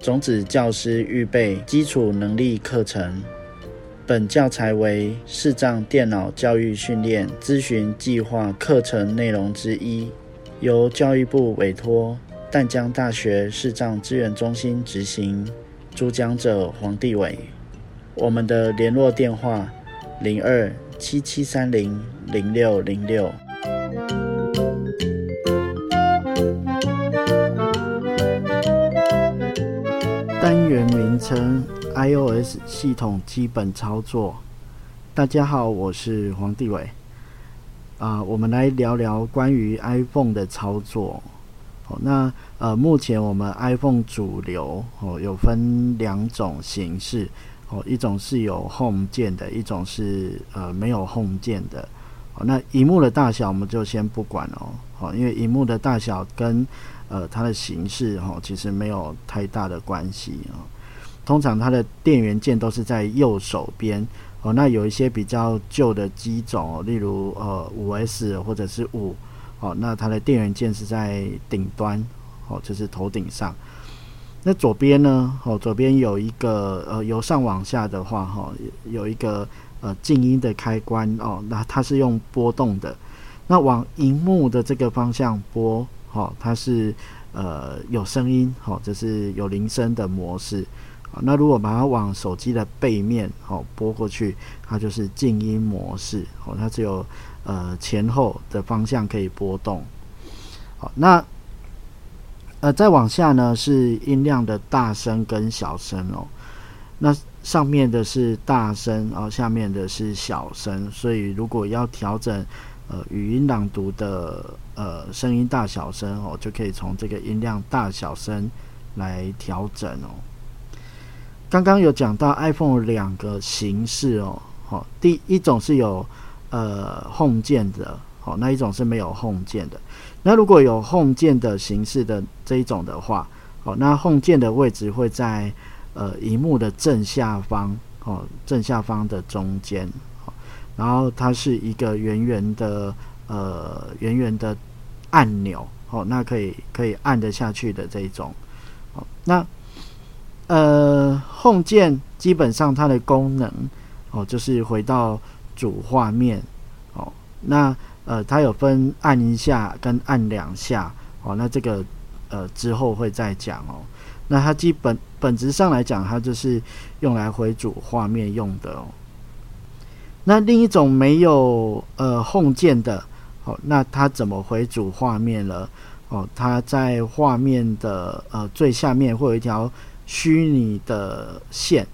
种子教师预备基础能力课程，本教材为视障电脑教育训练咨询计划课程内容之一，由教育部委托淡江大学视障资源中心执行。主讲者黄帝伟。我们的联络电话：零二七七三零零六零六。单元名称：iOS 系统基本操作。大家好，我是黄帝伟。啊，我们来聊聊关于 iPhone 的操作。哦，那呃，目前我们 iPhone 主流哦，有分两种形式哦，一种是有 Home 键的，一种是呃没有 Home 键的。哦，那荧幕的大小我们就先不管哦，哦，因为荧幕的大小跟呃，它的形式哈，其实没有太大的关系啊。通常它的电源键都是在右手边哦。那有一些比较旧的机种，例如呃五 S 或者是五哦，那它的电源键是在顶端哦，就是头顶上。那左边呢？哦，左边有一个呃，由上往下的话哈，有一个呃静音的开关哦。那它是用波动的，那往荧幕的这个方向拨。好，它是呃有声音，好，这是有铃声的模式。好，那如果把它往手机的背面好拨过去，它就是静音模式。好，它只有呃前后的方向可以波动。好，那呃再往下呢是音量的大声跟小声哦。那上面的是大声，然后下面的是小声，所以如果要调整。呃，语音朗读的呃声音大小声哦，就可以从这个音量大小声来调整哦。刚刚有讲到 iPhone 两个形式哦，好，第一种是有呃 Home 键的，好，那一种是没有 Home 键的。那如果有 Home 键的形式的这一种的话，好，那 Home 键的位置会在呃荧幕的正下方，哦，正下方的中间。然后它是一个圆圆的，呃，圆圆的按钮，哦，那可以可以按得下去的这一种，哦，那呃，Home 键基本上它的功能，哦，就是回到主画面，哦，那呃，它有分按一下跟按两下，哦，那这个呃之后会再讲哦，那它基本本质上来讲，它就是用来回主画面用的哦。那另一种没有呃 Home 键的，哦，那它怎么回主画面了？哦，它在画面的呃最下面会有一条虚拟的线，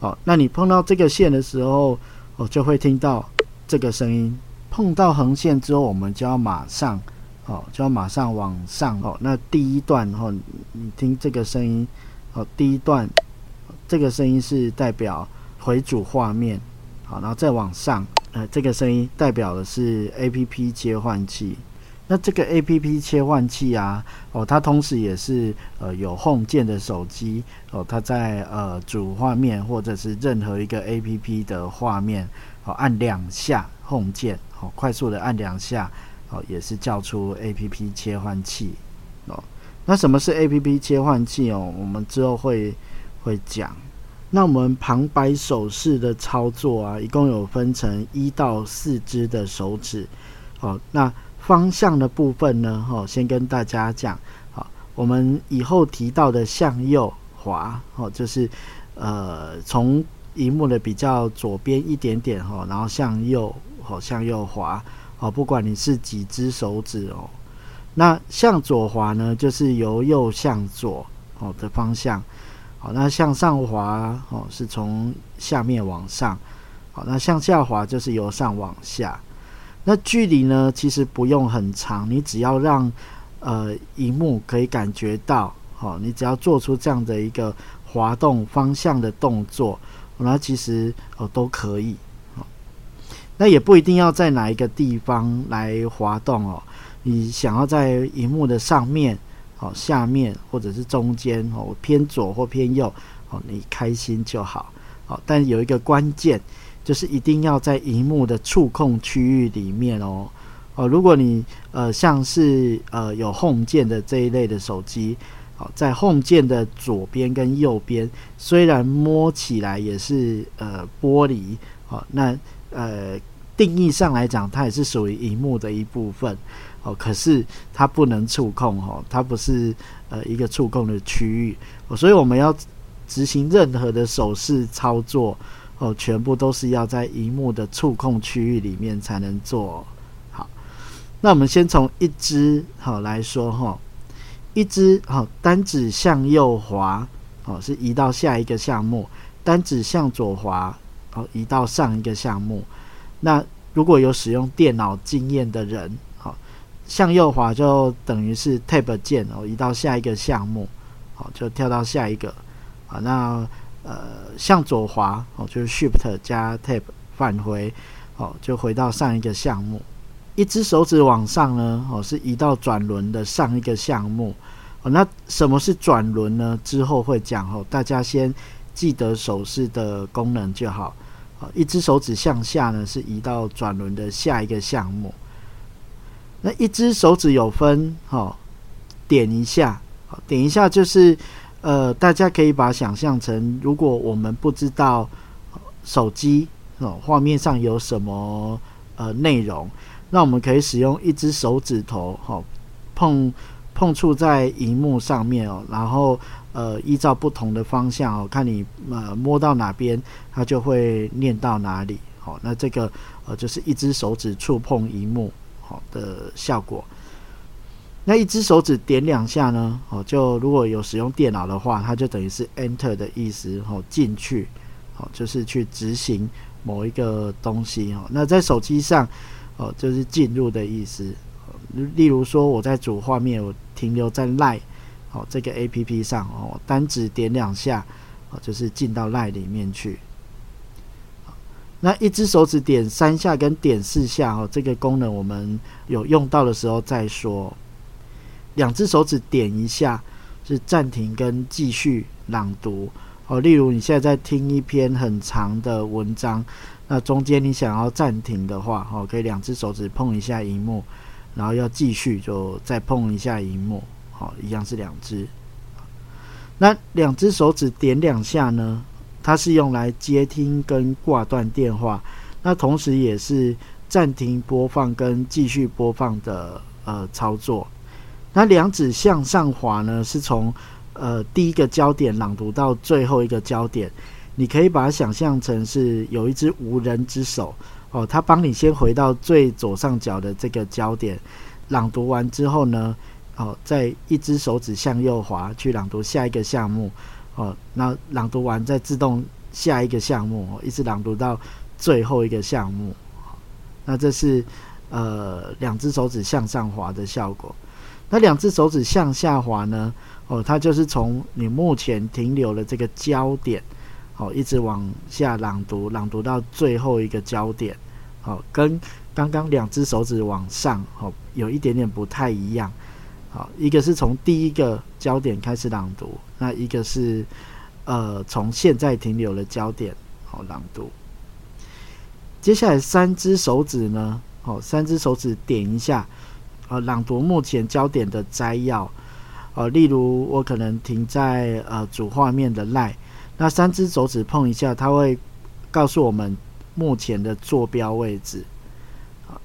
哦，那你碰到这个线的时候，哦，就会听到这个声音。碰到横线之后，我们就要马上，哦，就要马上往上，哦，那第一段，哦，你听这个声音，哦，第一段这个声音是代表回主画面。好，然后再往上，呃，这个声音代表的是 A P P 切换器。那这个 A P P 切换器啊，哦，它同时也是呃有 Home 键的手机哦，它在呃主画面或者是任何一个 A P P 的画面，哦，按两下 Home 键，哦，快速的按两下，哦，也是叫出 A P P 切换器哦。那什么是 A P P 切换器哦？我们之后会会讲。那我们旁白手势的操作啊，一共有分成一到四只的手指。好，那方向的部分呢？哈，先跟大家讲。好，我们以后提到的向右滑，哦，就是呃，从荧幕的比较左边一点点哈，然后向右，哦，向右滑。哦，不管你是几只手指哦。那向左滑呢，就是由右向左哦的方向。好，那向上滑哦，是从下面往上。好，那向下滑就是由上往下。那距离呢，其实不用很长，你只要让呃荧幕可以感觉到，好，你只要做出这样的一个滑动方向的动作，那其实哦都可以。好，那也不一定要在哪一个地方来滑动哦，你想要在荧幕的上面。好，下面或者是中间哦，偏左或偏右哦，你开心就好。好，但有一个关键，就是一定要在荧幕的触控区域里面哦。哦，如果你呃像是呃有 Home 键的这一类的手机，好，在 Home 键的左边跟右边，虽然摸起来也是呃玻璃，好，那呃定义上来讲，它也是属于荧幕的一部分，哦，可是它不能触控，哦，它不是呃一个触控的区域，所以我们要执行任何的手势操作，哦，全部都是要在荧幕的触控区域里面才能做好。那我们先从一只好来说哈，一只好单指向右滑，哦是移到下一个项目；单指向左滑，哦移到上一个项目。那如果有使用电脑经验的人，向右滑就等于是 Tab 键哦，移到下一个项目，好就跳到下一个。啊，那呃向左滑哦就是 Shift 加 Tab 返回，哦就回到上一个项目。一只手指往上呢，哦，是移到转轮的上一个项目。哦，那什么是转轮呢？之后会讲哦，大家先记得手势的功能就好。哦，一只手指向下呢，是移到转轮的下一个项目。那一只手指有分，哦，点一下，点一下就是，呃，大家可以把想象成，如果我们不知道手机哦画面上有什么呃内容。那我们可以使用一只手指头，哈，碰碰触在荧幕上面哦，然后呃，依照不同的方向哦，看你呃摸到哪边，它就会念到哪里。好，那这个呃就是一只手指触碰荧幕好的效果。那一只手指点两下呢，哦，就如果有使用电脑的话，它就等于是 Enter 的意思，哦，进去，好，就是去执行某一个东西哦。那在手机上。哦，就是进入的意思。例如说，我在主画面，我停留在 Line 哦这个 A P P 上哦，单指点两下哦，就是进到 Line 里面去。那一只手指点三下跟点四下哦，这个功能我们有用到的时候再说。两只手指点一下是暂停跟继续朗读哦。例如你现在在听一篇很长的文章。那中间你想要暂停的话，哦，可以两只手指碰一下荧幕，然后要继续就再碰一下荧幕，好，一样是两只。那两只手指点两下呢，它是用来接听跟挂断电话，那同时也是暂停播放跟继续播放的呃操作。那两指向上滑呢，是从呃第一个焦点朗读到最后一个焦点。你可以把它想象成是有一只无人之手哦，它帮你先回到最左上角的这个焦点，朗读完之后呢，哦，再一只手指向右滑去朗读下一个项目哦，那朗读完再自动下一个项目，一直朗读到最后一个项目。那这是呃两只手指向上滑的效果。那两只手指向下滑呢？哦，它就是从你目前停留的这个焦点。好，一直往下朗读，朗读到最后一个焦点。好，跟刚刚两只手指往上，好，有一点点不太一样。好，一个是从第一个焦点开始朗读，那一个是呃从现在停留的焦点好朗读。接下来三只手指呢？好，三只手指点一下，呃，朗读目前焦点的摘要。呃，例如我可能停在呃主画面的赖。那三只手指碰一下，它会告诉我们目前的坐标位置。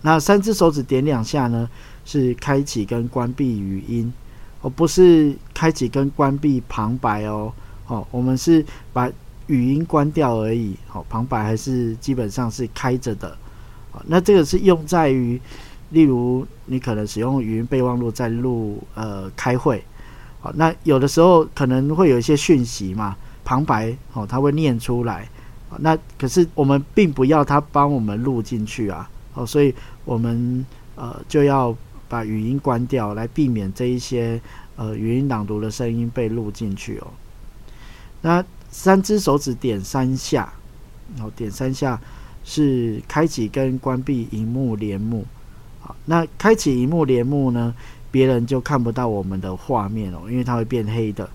那三只手指点两下呢，是开启跟关闭语音，而不是开启跟关闭旁白哦。哦，我们是把语音关掉而已。好，旁白还是基本上是开着的。那这个是用在于，例如你可能使用语音备忘录在录呃开会。好，那有的时候可能会有一些讯息嘛。旁白哦，他会念出来，那可是我们并不要他帮我们录进去啊，哦，所以我们呃就要把语音关掉，来避免这一些呃语音朗读的声音被录进去哦。那三只手指点三下，然后点三下是开启跟关闭荧幕帘幕，好，那开启荧幕帘幕呢，别人就看不到我们的画面哦，因为它会变黑的。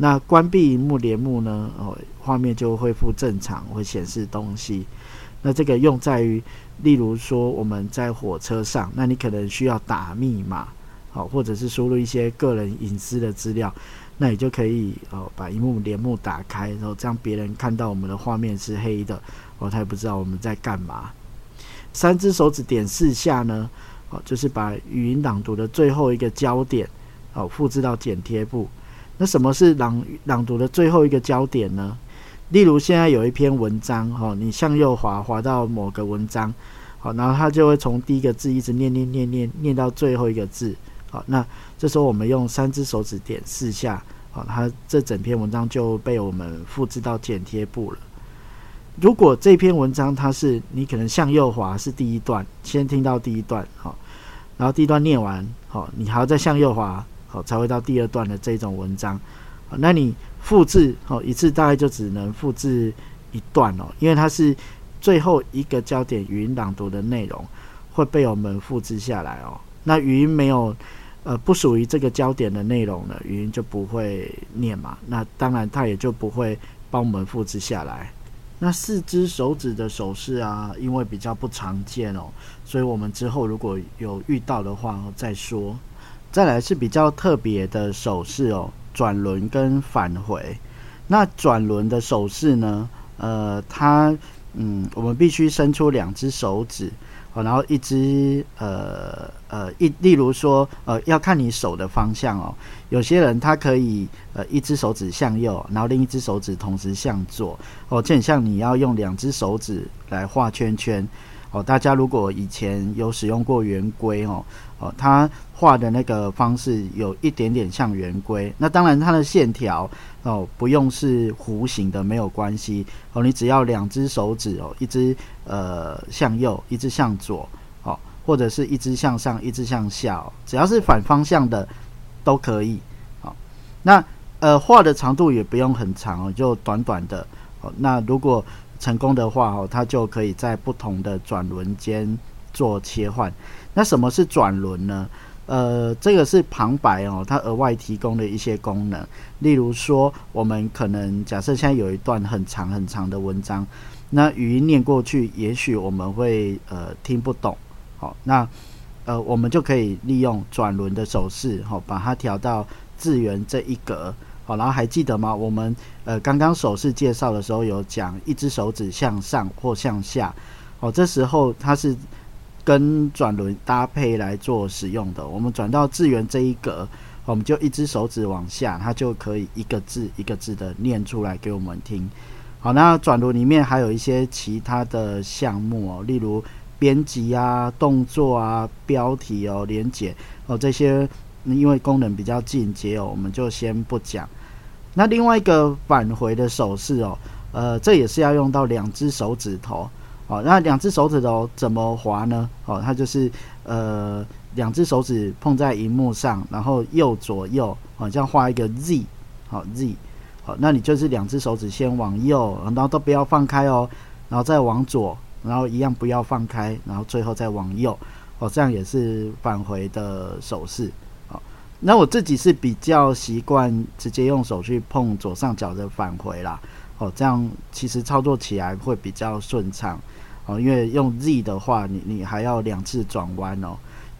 那关闭荧幕帘幕呢？哦，画面就恢复正常，会显示东西。那这个用在于，例如说我们在火车上，那你可能需要打密码，好，或者是输入一些个人隐私的资料，那你就可以哦把荧幕帘幕打开，然后这样别人看到我们的画面是黑的，哦，他也不知道我们在干嘛。三只手指点四下呢，哦，就是把语音朗读的最后一个焦点，哦，复制到剪贴簿。那什么是朗朗读的最后一个焦点呢？例如现在有一篇文章，哈，你向右滑滑到某个文章，好，然后它就会从第一个字一直念念念念念到最后一个字，好，那这时候我们用三只手指点四下，好，它这整篇文章就被我们复制到剪贴簿了。如果这篇文章它是你可能向右滑是第一段，先听到第一段，好，然后第一段念完，好，你还要再向右滑，好，才会到第二段的这种文章，好，那你。复制哦，一次大概就只能复制一段哦，因为它是最后一个焦点语音朗读的内容会被我们复制下来哦。那语音没有呃不属于这个焦点的内容呢，语音就不会念嘛。那当然它也就不会帮我们复制下来。那四只手指的手势啊，因为比较不常见哦，所以我们之后如果有遇到的话再说。再来是比较特别的手势哦。转轮跟返回，那转轮的手势呢？呃，它嗯，我们必须伸出两只手指，然后一只呃呃一，例如说呃，要看你手的方向哦。有些人他可以呃一只手指向右，然后另一只手指同时向左，哦，就很像你要用两只手指来画圈圈。哦，大家如果以前有使用过圆规哦，哦，它画的那个方式有一点点像圆规。那当然它的线条哦，不用是弧形的没有关系哦，你只要两只手指哦，一只呃向右，一只向左，哦，或者是一只向上，一只向下哦，只要是反方向的都可以。好，那呃画的长度也不用很长哦，就短短的。哦，那如果成功的话，哦，它就可以在不同的转轮间做切换。那什么是转轮呢？呃，这个是旁白哦，它额外提供的一些功能。例如说，我们可能假设现在有一段很长很长的文章，那语音念过去，也许我们会呃听不懂。好，那呃我们就可以利用转轮的手势，好，把它调到字源这一格。好，然后还记得吗？我们呃刚刚手势介绍的时候有讲，一只手指向上或向下。哦，这时候它是跟转轮搭配来做使用的。我们转到字源这一格，我们就一只手指往下，它就可以一个字一个字的念出来给我们听。好，那转轮里面还有一些其他的项目哦，例如编辑啊、动作啊、标题哦、连结哦这些，因为功能比较进阶哦，我们就先不讲。那另外一个返回的手势哦，呃，这也是要用到两只手指头哦。那两只手指头怎么滑呢？哦，它就是呃，两只手指碰在荧幕上，然后右左右，好像画一个 Z，好 Z，好，那你就是两只手指先往右，然后都不要放开哦，然后再往左，然后一样不要放开，然后最后再往右，哦，这样也是返回的手势。那我自己是比较习惯直接用手去碰左上角的返回啦，哦，这样其实操作起来会比较顺畅，哦，因为用 Z 的话，你你还要两次转弯哦，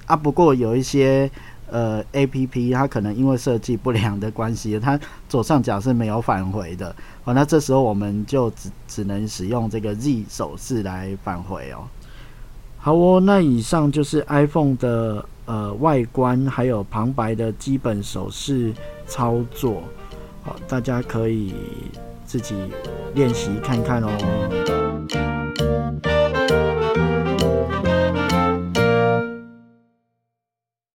啊，不过有一些呃 A P P 它可能因为设计不良的关系，它左上角是没有返回的，哦，那这时候我们就只只能使用这个 Z 手势来返回哦。好哦，那以上就是 iPhone 的。呃，外观还有旁白的基本手势操作，好，大家可以自己练习看看哦。